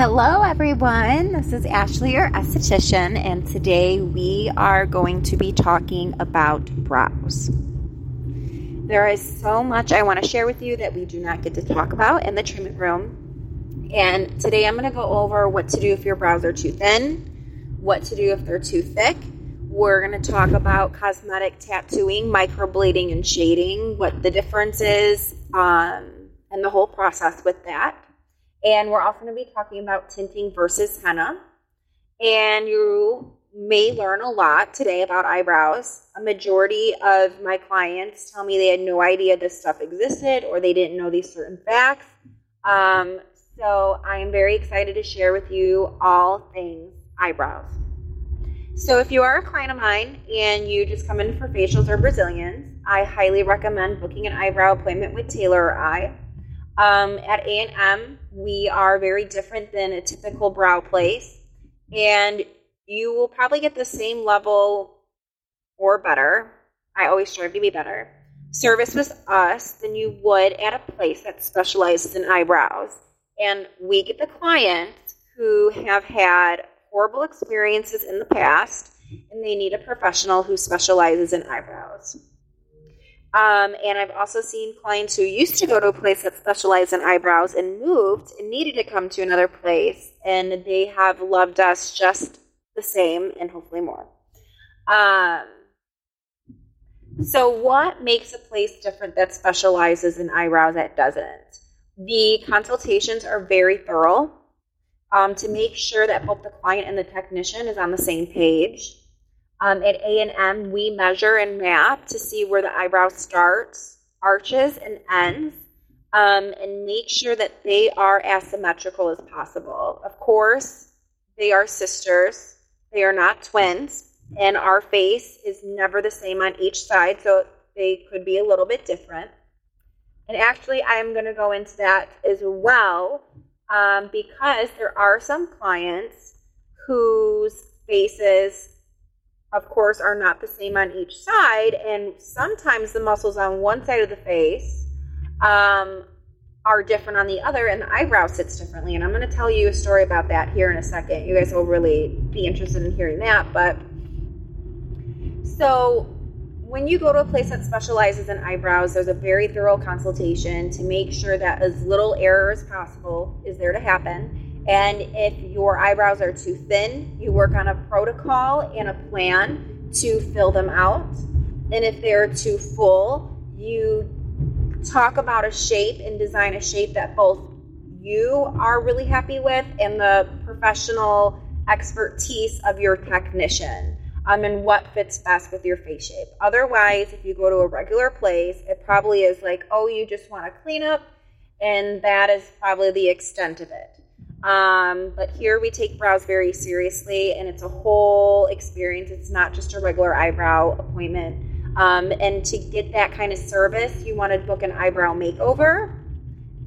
Hello, everyone. This is Ashley, your esthetician, and today we are going to be talking about brows. There is so much I want to share with you that we do not get to talk about in the treatment room. And today I'm going to go over what to do if your brows are too thin, what to do if they're too thick. We're going to talk about cosmetic tattooing, microblading, and shading, what the difference is, um, and the whole process with that. And we're also going to be talking about tinting versus henna. And you may learn a lot today about eyebrows. A majority of my clients tell me they had no idea this stuff existed or they didn't know these certain facts. Um, so I'm very excited to share with you all things eyebrows. So if you are a client of mine and you just come in for facials or Brazilians, I highly recommend booking an eyebrow appointment with Taylor or I. Um, at A&M, we are very different than a typical brow place, and you will probably get the same level or better. I always strive to be better. Service with us than you would at a place that specializes in eyebrows. And we get the clients who have had horrible experiences in the past and they need a professional who specializes in eyebrows. Um, and I've also seen clients who used to go to a place that specialized in eyebrows and moved and needed to come to another place, and they have loved us just the same and hopefully more. Um, so, what makes a place different that specializes in eyebrows that doesn't? The consultations are very thorough um, to make sure that both the client and the technician is on the same page. Um, at A&M, we measure and map to see where the eyebrow starts, arches, and ends, um, and make sure that they are as symmetrical as possible. Of course, they are sisters. They are not twins, and our face is never the same on each side, so they could be a little bit different. And actually, I'm going to go into that as well um, because there are some clients whose faces of course, are not the same on each side. And sometimes the muscles on one side of the face um, are different on the other, and the eyebrow sits differently. And I'm going to tell you a story about that here in a second. You guys will really be interested in hearing that. But so when you go to a place that specializes in eyebrows, there's a very thorough consultation to make sure that as little error as possible is there to happen and if your eyebrows are too thin, you work on a protocol and a plan to fill them out. And if they're too full, you talk about a shape and design a shape that both you are really happy with and the professional expertise of your technician um, and what fits best with your face shape. Otherwise, if you go to a regular place, it probably is like, oh, you just want to clean up, and that is probably the extent of it. Um, but here we take brows very seriously, and it's a whole experience. It's not just a regular eyebrow appointment. Um, and to get that kind of service, you want to book an eyebrow makeover.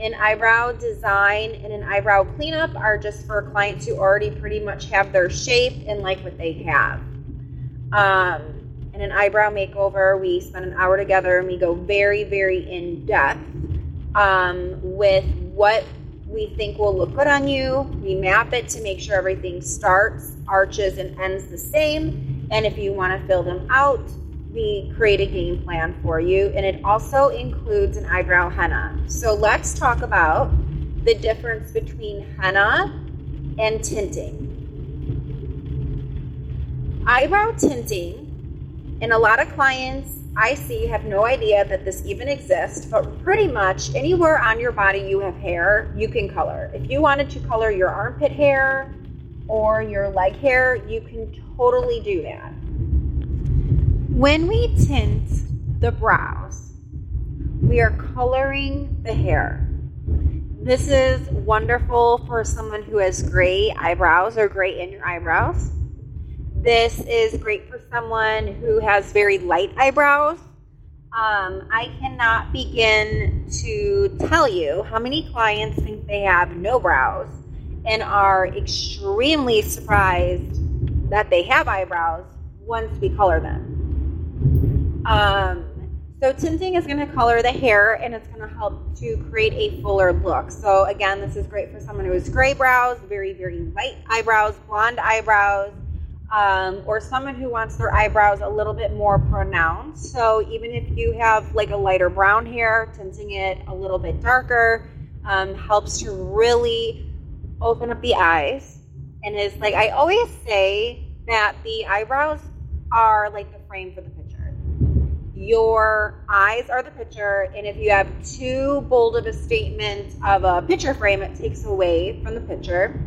An eyebrow design and an eyebrow cleanup are just for clients who already pretty much have their shape and like what they have. Um, in an eyebrow makeover, we spend an hour together and we go very, very in depth um, with what we think will look good on you. We map it to make sure everything starts, arches, and ends the same. And if you want to fill them out, we create a game plan for you. And it also includes an eyebrow henna. So let's talk about the difference between henna and tinting. Eyebrow tinting, and a lot of clients I see have no idea that this even exists, but pretty much anywhere on your body you have hair, you can color. If you wanted to color your armpit hair or your leg hair, you can totally do that. When we tint the brows, we are coloring the hair. This is wonderful for someone who has gray eyebrows or gray in your eyebrows. This is great for someone who has very light eyebrows. Um, I cannot begin to tell you how many clients think they have no brows and are extremely surprised that they have eyebrows once we color them. Um, So tinting is going to color the hair and it's going to help to create a fuller look. So again, this is great for someone who has gray brows, very, very light eyebrows, blonde eyebrows, um, or someone who wants their eyebrows a little bit more pronounced. So even if you have like a lighter brown hair, tinting it a little bit darker um, helps to really open up the eyes. And is like I always say that the eyebrows are like the frame for the picture your eyes are the picture, and if you have too bold of a statement of a picture frame, it takes away from the picture.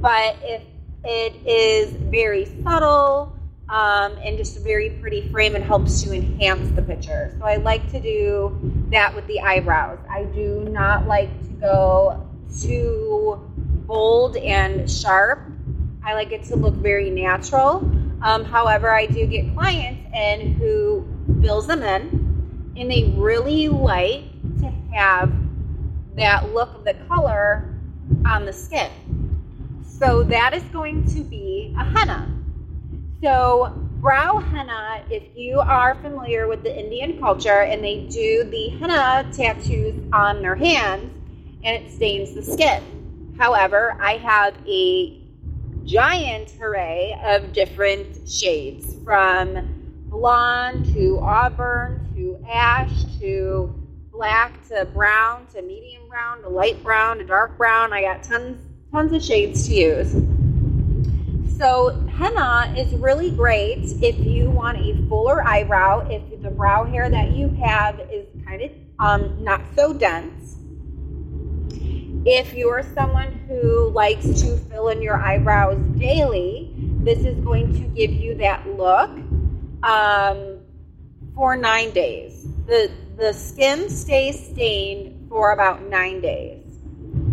But if it is very subtle um, and just a very pretty frame, and helps to enhance the picture. So I like to do that with the eyebrows. I do not like to go too bold and sharp. I like it to look very natural. Um, however, I do get clients in who fills them in, and they really like to have that look of the color on the skin. So that is going to be a henna. So brow henna, if you are familiar with the Indian culture and they do the henna tattoos on their hands and it stains the skin. However, I have a giant array of different shades from blonde to auburn to ash to black to brown to medium brown to light brown to dark brown. I got tons tons of shades to use. So henna is really great if you want a fuller eyebrow, if the brow hair that you have is kind of um, not so dense. If you're someone who likes to fill in your eyebrows daily, this is going to give you that look um, for nine days. The, the skin stays stained for about nine days.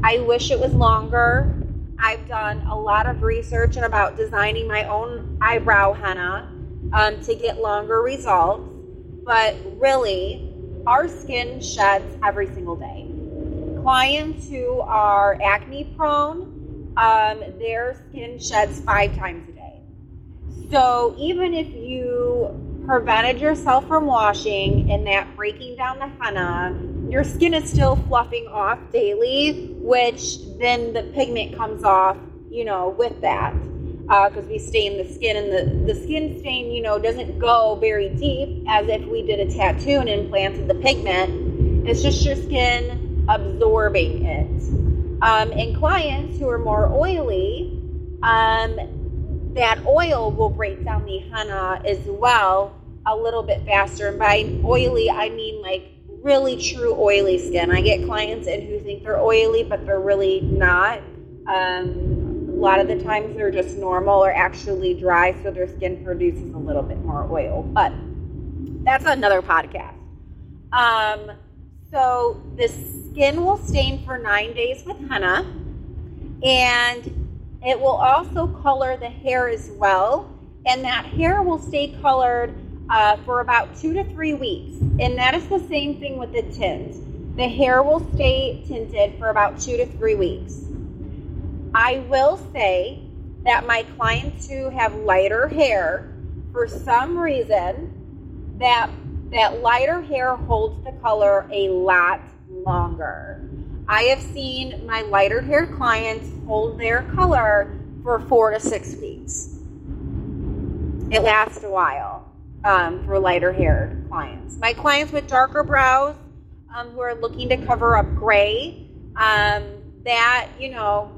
I wish it was longer. I've done a lot of research and about designing my own eyebrow henna um, to get longer results. But really, our skin sheds every single day. Clients who are acne prone, um, their skin sheds five times a day. So even if you prevented yourself from washing and that breaking down the henna, your skin is still fluffing off daily, which then the pigment comes off, you know, with that. Because uh, we stain the skin, and the, the skin stain, you know, doesn't go very deep as if we did a tattoo and implanted the pigment. It's just your skin absorbing it. Um, and clients who are more oily, um, that oil will break down the henna as well a little bit faster. And by oily, I mean like really true oily skin. I get clients in who think they're oily, but they're really not. Um, a lot of the times they're just normal or actually dry, so their skin produces a little bit more oil. But that's another podcast. Um, so the skin will stain for nine days with henna, and it will also color the hair as well, and that hair will stay colored uh, for about two to three weeks. And that is the same thing with the tint. The hair will stay tinted for about two to three weeks. I will say that my clients who have lighter hair, for some reason, that that lighter hair holds the color a lot longer. I have seen my lighter hair clients hold their color for four to six weeks. It lasts a while um, for lighter haired clients. My clients with darker brows um, who are looking to cover up gray, um, that, you know,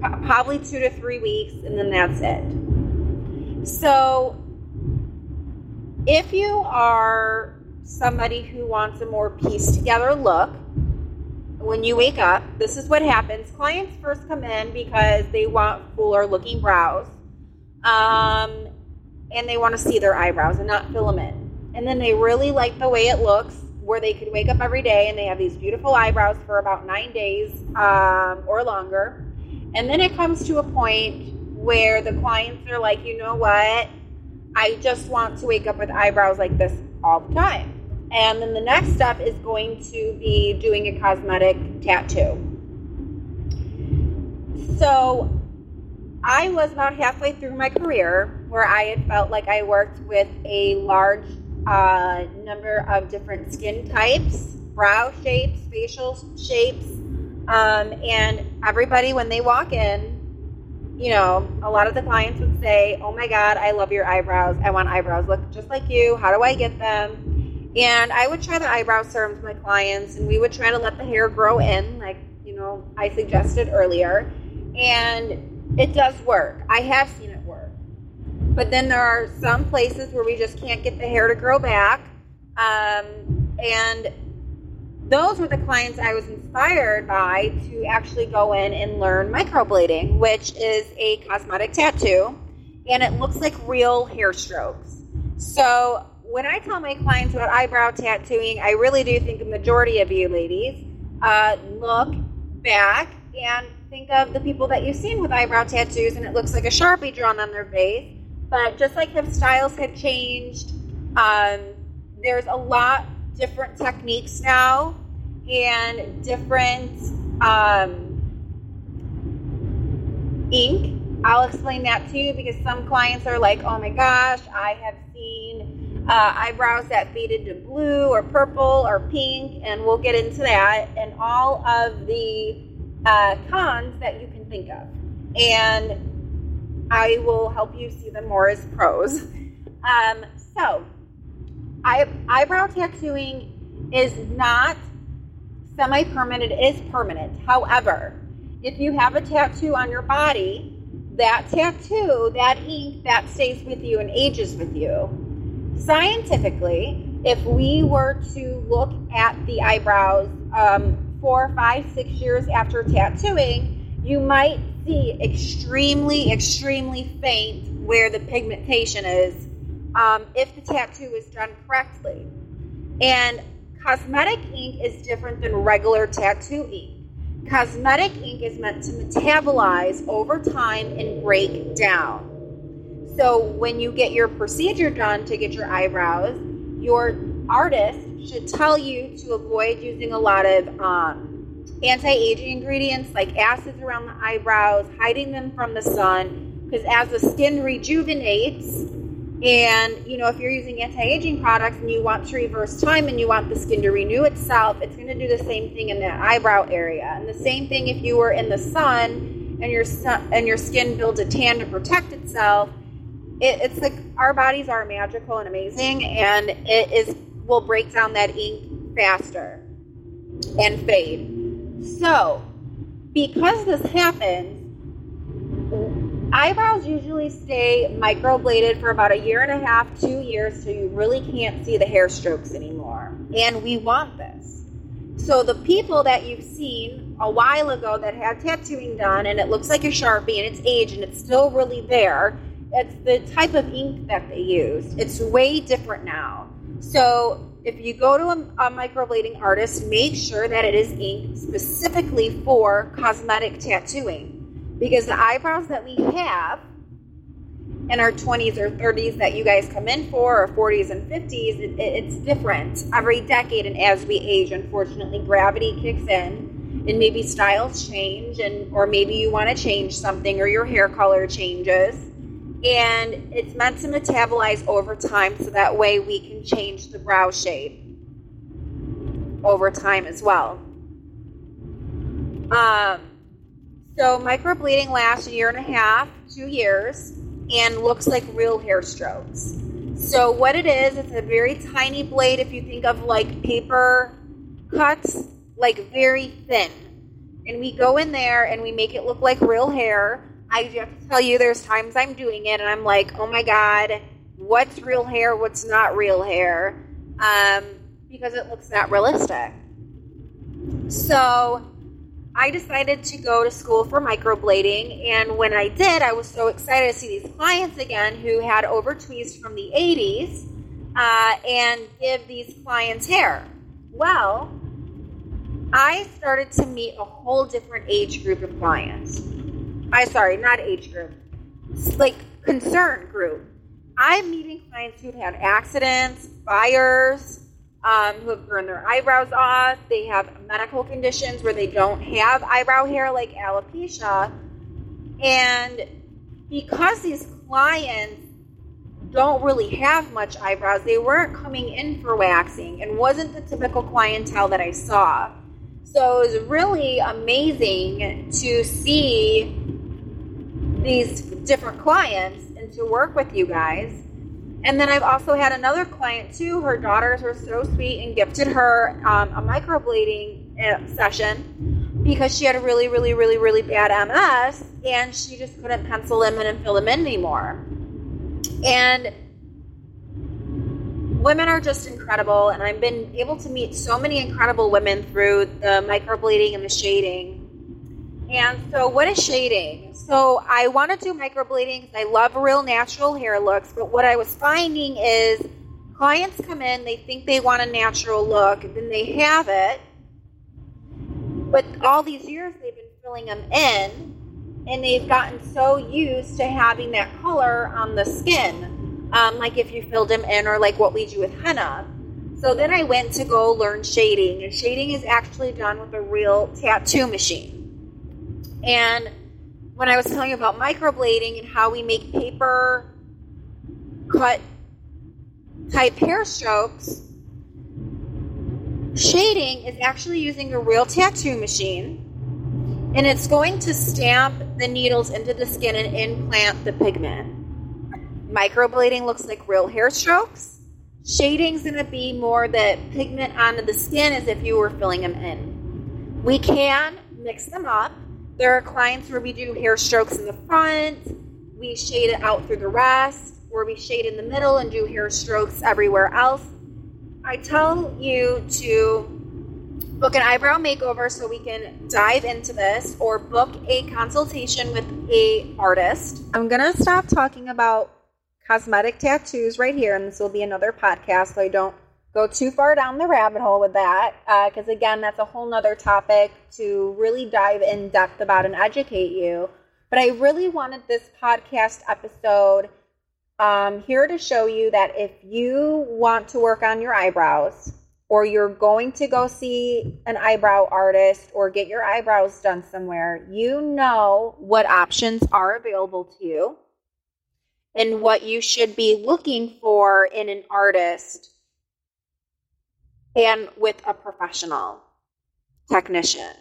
probably two to three weeks, and then that's it. So, if you are somebody who wants a more pieced together look, when you wake up, this is what happens. Clients first come in because they want fuller looking brows. Um, and they want to see their eyebrows and not fill them in. And then they really like the way it looks, where they could wake up every day and they have these beautiful eyebrows for about nine days um, or longer. And then it comes to a point where the clients are like, you know what? I just want to wake up with eyebrows like this all the time. And then the next step is going to be doing a cosmetic tattoo. So I was about halfway through my career where I had felt like I worked with a large a number of different skin types, brow shapes, facial shapes, um, and everybody, when they walk in, you know, a lot of the clients would say, Oh my God, I love your eyebrows. I want eyebrows look just like you. How do I get them? And I would try the eyebrow serum with my clients, and we would try to let the hair grow in, like, you know, I suggested earlier. And it does work. I have seen it. But then there are some places where we just can't get the hair to grow back. Um, and those were the clients I was inspired by to actually go in and learn microblading, which is a cosmetic tattoo, and it looks like real hair strokes. So when I tell my clients about eyebrow tattooing, I really do think a majority of you ladies uh, look back and think of the people that you've seen with eyebrow tattoos, and it looks like a sharpie drawn on their face. But just like if styles have changed, um, there's a lot different techniques now and different um, ink. I'll explain that to you because some clients are like, oh my gosh, I have seen uh, eyebrows that faded to blue or purple or pink, and we'll get into that and all of the uh, cons that you can think of. And I will help you see them more as pros. Um, so, eye, eyebrow tattooing is not semi permanent, it is permanent. However, if you have a tattoo on your body, that tattoo, that ink, that stays with you and ages with you. Scientifically, if we were to look at the eyebrows um, four, five, six years after tattooing, you might see extremely, extremely faint where the pigmentation is um, if the tattoo is done correctly. And cosmetic ink is different than regular tattoo ink. Cosmetic ink is meant to metabolize over time and break down. So when you get your procedure done to get your eyebrows, your artist should tell you to avoid using a lot of um, anti-aging ingredients like acids around the eyebrows, hiding them from the sun, because as the skin rejuvenates, and you know, if you're using anti-aging products and you want to reverse time and you want the skin to renew itself, it's going to do the same thing in that eyebrow area. And the same thing if you were in the sun and your sun, and your skin builds a tan to protect itself. It, it's like our bodies are magical and amazing, and it is will break down that ink faster and fade. So, because this happens, Eyebrows usually stay microbladed for about a year and a half, two years, so you really can't see the hair strokes anymore. And we want this. So the people that you've seen a while ago that had tattooing done and it looks like a Sharpie and it's aged and it's still really there, it's the type of ink that they used. It's way different now. So if you go to a, a microblading artist, make sure that it is ink specifically for cosmetic tattooing because the eyebrows that we have in our 20s or 30s that you guys come in for, or 40s and 50s, it, it's different every decade. And as we age, unfortunately, gravity kicks in, and maybe styles change, and or maybe you want to change something, or your hair color changes. And it's meant to metabolize over time, so that way we can change the brow shape over time as well. Um, so microblading lasts a year and a half, two years, and looks like real hair strokes. So what it is, it's a very tiny blade. If you think of like paper cuts, like very thin, and we go in there and we make it look like real hair. I have to tell you, there's times I'm doing it and I'm like, oh my god, what's real hair? What's not real hair? Um, because it looks not realistic. So I decided to go to school for microblading, and when I did, I was so excited to see these clients again who had overtweezed from the 80s uh, and give these clients hair. Well, I started to meet a whole different age group of clients. I sorry, not age group, like concern group. I'm meeting clients who've had accidents, fires, um, who have burned their eyebrows off. They have medical conditions where they don't have eyebrow hair, like alopecia. And because these clients don't really have much eyebrows. They weren't coming in for waxing and wasn't the typical clientele that I saw. So it was really amazing to see these different clients and to work with you guys. And then I've also had another client too. Her daughters were so sweet and gifted her um, a microblading uh, session because she had a really, really, really, really bad MS and she just couldn't pencil them in and fill them in anymore. And women are just incredible, and I've been able to meet so many incredible women through the microblading and the shading. And so, what is shading? So, I want to do microblading because I love real natural hair looks, but what I was finding is clients come in, they think they want a natural look, then they have it, but all these years they've been filling them in and they've gotten so used to having that color on the skin, um, like if you filled them in or like what we do with henna. So then I went to go learn shading, and shading is actually done with a real tattoo machine. And when I was telling you about microblading and how we make paper cut type hair strokes, shading is actually using a real tattoo machine and it's going to stamp the needles into the skin and implant the pigment. Microblading looks like real hair strokes. Shading's going to be more the pigment onto the skin as if you were filling them in. We can mix them up. There are clients where we do hair strokes in the front, we shade it out through the rest, or we shade in the middle and do hair strokes everywhere else. I tell you to book an eyebrow makeover so we can dive into this or book a consultation with a artist. I'm going to stop talking about cosmetic tattoos right here and this will be another podcast so I don't go too far down the rabbit hole with that because uh, again that's a whole nother topic to really dive in depth about and educate you. But i really wanted this podcast episode um, here to show you that if you want to work on your eyebrows or you're going to go see an eyebrow artist or get your eyebrows done somewhere, you know what options are available to you and what you should be looking for in an artist and with a professional technician.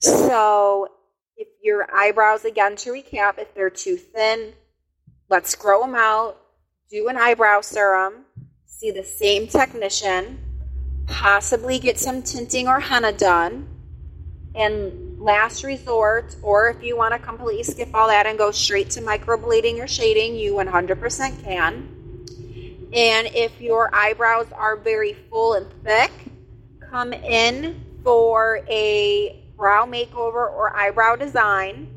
So, if your eyebrows, again, to recap, if they're too thin, let's grow them out, do an eyebrow serum, see the same technician possibly get some tinting or henna done. And last resort, or if you want to completely skip all that and go straight to microblading or shading, you 100% can. And if your eyebrows are very full and thick, come in for a brow makeover or eyebrow design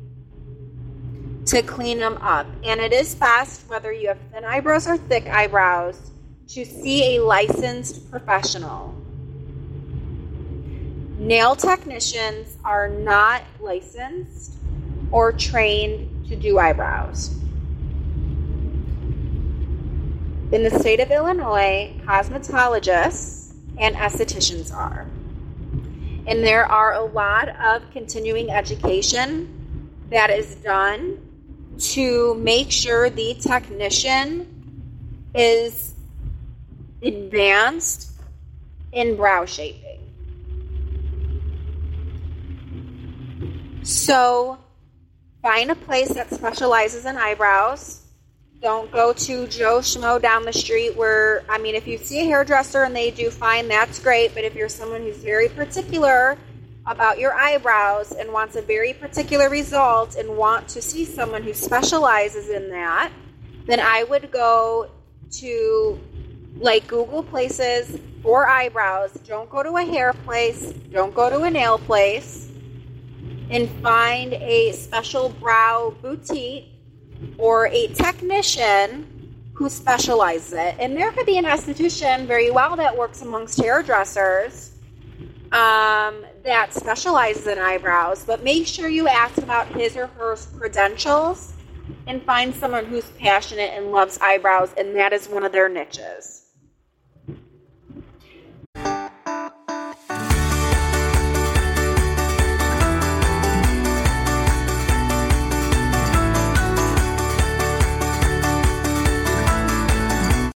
to clean them up. And it is best, whether you have thin eyebrows or thick eyebrows, to see a licensed professional. Nail technicians are not licensed or trained to do eyebrows. In the state of Illinois, cosmetologists and estheticians are. And there are a lot of continuing education that is done to make sure the technician is advanced in brow shaping. So find a place that specializes in eyebrows. Don't go to Joe Schmo down the street where, I mean, if you see a hairdresser and they do fine, that's great. But if you're someone who's very particular about your eyebrows and wants a very particular result and want to see someone who specializes in that, then I would go to like Google places for eyebrows. Don't go to a hair place, don't go to a nail place and find a special brow boutique or a technician who specializes it. And there could be an esthetician very well that works amongst hairdressers um, that specializes in eyebrows, but make sure you ask about his or her credentials and find someone who's passionate and loves eyebrows, and that is one of their niches.